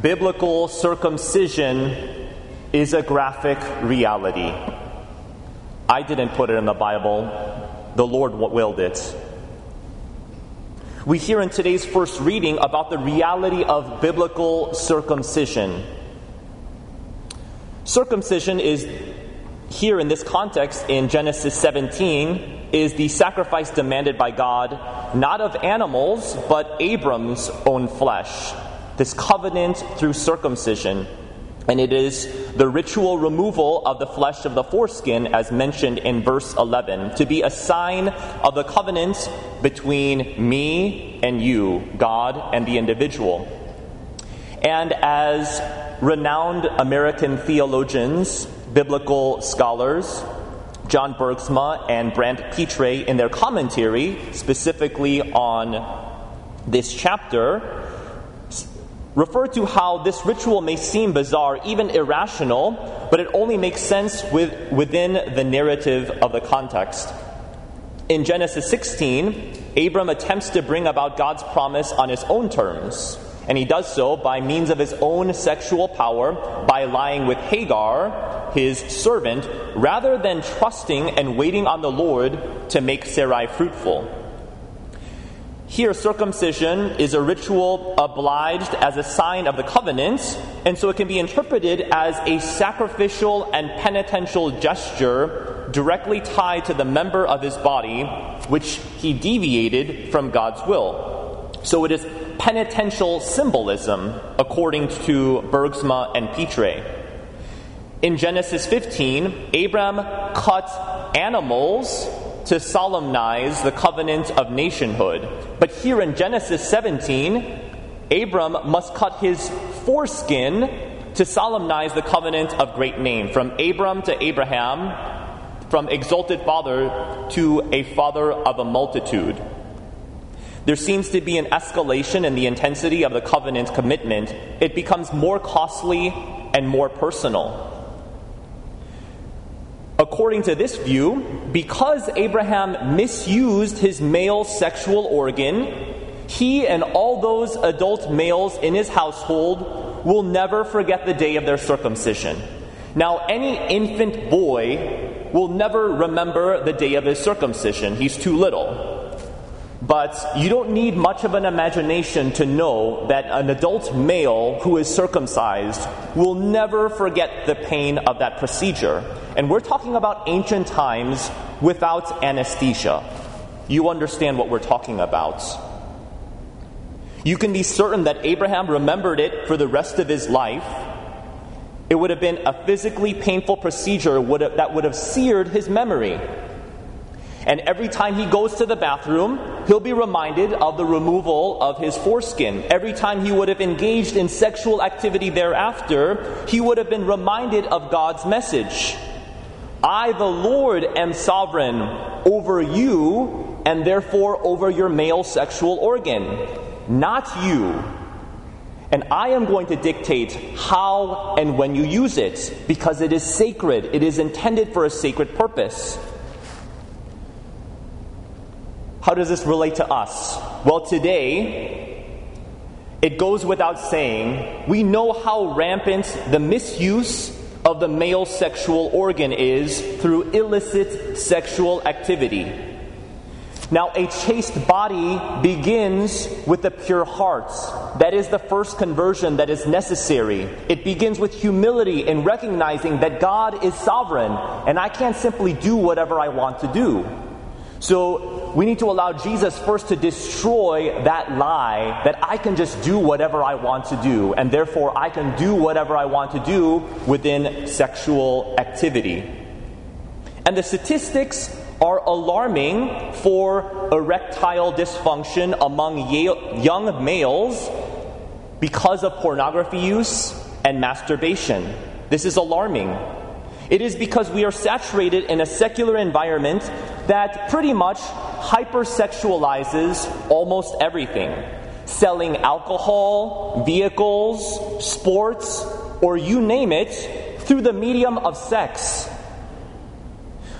biblical circumcision is a graphic reality. I didn't put it in the Bible, the Lord willed it. We hear in today's first reading about the reality of biblical circumcision. Circumcision is here in this context in Genesis 17 is the sacrifice demanded by God, not of animals, but Abram's own flesh. This covenant through circumcision. And it is the ritual removal of the flesh of the foreskin, as mentioned in verse 11, to be a sign of the covenant between me and you, God and the individual. And as renowned American theologians, biblical scholars, John Bergsma and Brant Pitre, in their commentary specifically on this chapter, refer to how this ritual may seem bizarre, even irrational, but it only makes sense with, within the narrative of the context. In Genesis 16, Abram attempts to bring about God's promise on his own terms. And he does so by means of his own sexual power, by lying with Hagar, his servant, rather than trusting and waiting on the Lord to make Sarai fruitful. Here, circumcision is a ritual obliged as a sign of the covenant, and so it can be interpreted as a sacrificial and penitential gesture directly tied to the member of his body which he deviated from God's will. So it is penitential symbolism, according to Bergsma and Pitre. In Genesis 15, Abram cut animals to solemnize the covenant of nationhood. But here in Genesis 17, Abram must cut his foreskin to solemnize the covenant of great name. From Abram to Abraham, from exalted father to a father of a multitude. There seems to be an escalation in the intensity of the covenant commitment. It becomes more costly and more personal. According to this view, because Abraham misused his male sexual organ, he and all those adult males in his household will never forget the day of their circumcision. Now, any infant boy will never remember the day of his circumcision. He's too little. But you don't need much of an imagination to know that an adult male who is circumcised will never forget the pain of that procedure. And we're talking about ancient times without anesthesia. You understand what we're talking about. You can be certain that Abraham remembered it for the rest of his life. It would have been a physically painful procedure that would have seared his memory. And every time he goes to the bathroom, he'll be reminded of the removal of his foreskin. Every time he would have engaged in sexual activity thereafter, he would have been reminded of God's message I, the Lord, am sovereign over you, and therefore over your male sexual organ, not you. And I am going to dictate how and when you use it, because it is sacred, it is intended for a sacred purpose. How does this relate to us? Well, today, it goes without saying, we know how rampant the misuse of the male sexual organ is through illicit sexual activity. Now, a chaste body begins with a pure heart. That is the first conversion that is necessary. It begins with humility in recognizing that God is sovereign and I can't simply do whatever I want to do. So we need to allow Jesus first to destroy that lie that I can just do whatever I want to do, and therefore I can do whatever I want to do within sexual activity. And the statistics are alarming for erectile dysfunction among young males because of pornography use and masturbation. This is alarming. It is because we are saturated in a secular environment that pretty much hypersexualizes almost everything. Selling alcohol, vehicles, sports, or you name it, through the medium of sex.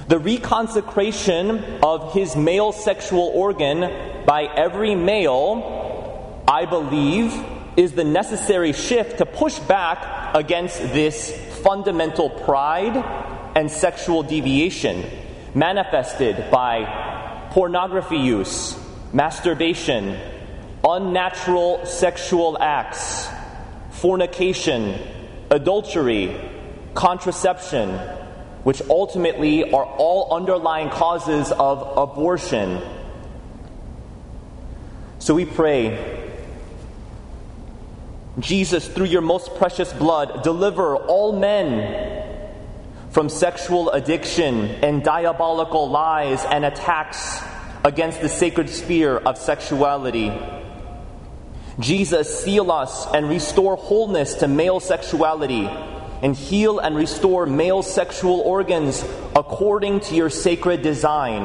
The reconsecration of his male sexual organ by every male, I believe, is the necessary shift to push back against this fundamental pride and sexual deviation manifested by pornography use, masturbation, unnatural sexual acts, fornication, adultery, contraception, which ultimately are all underlying causes of abortion. So we pray, Jesus, through your most precious blood, deliver all men from sexual addiction and diabolical lies and attacks against the sacred sphere of sexuality. Jesus, seal us and restore wholeness to male sexuality and heal and restore male sexual organs according to your sacred design.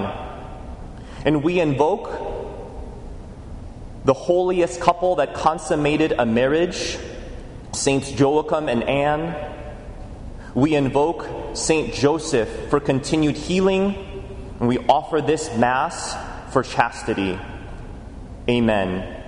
And we invoke the holiest couple that consummated a marriage, Saints Joachim and Anne. We invoke Saint Joseph for continued healing, and we offer this Mass for chastity. Amen.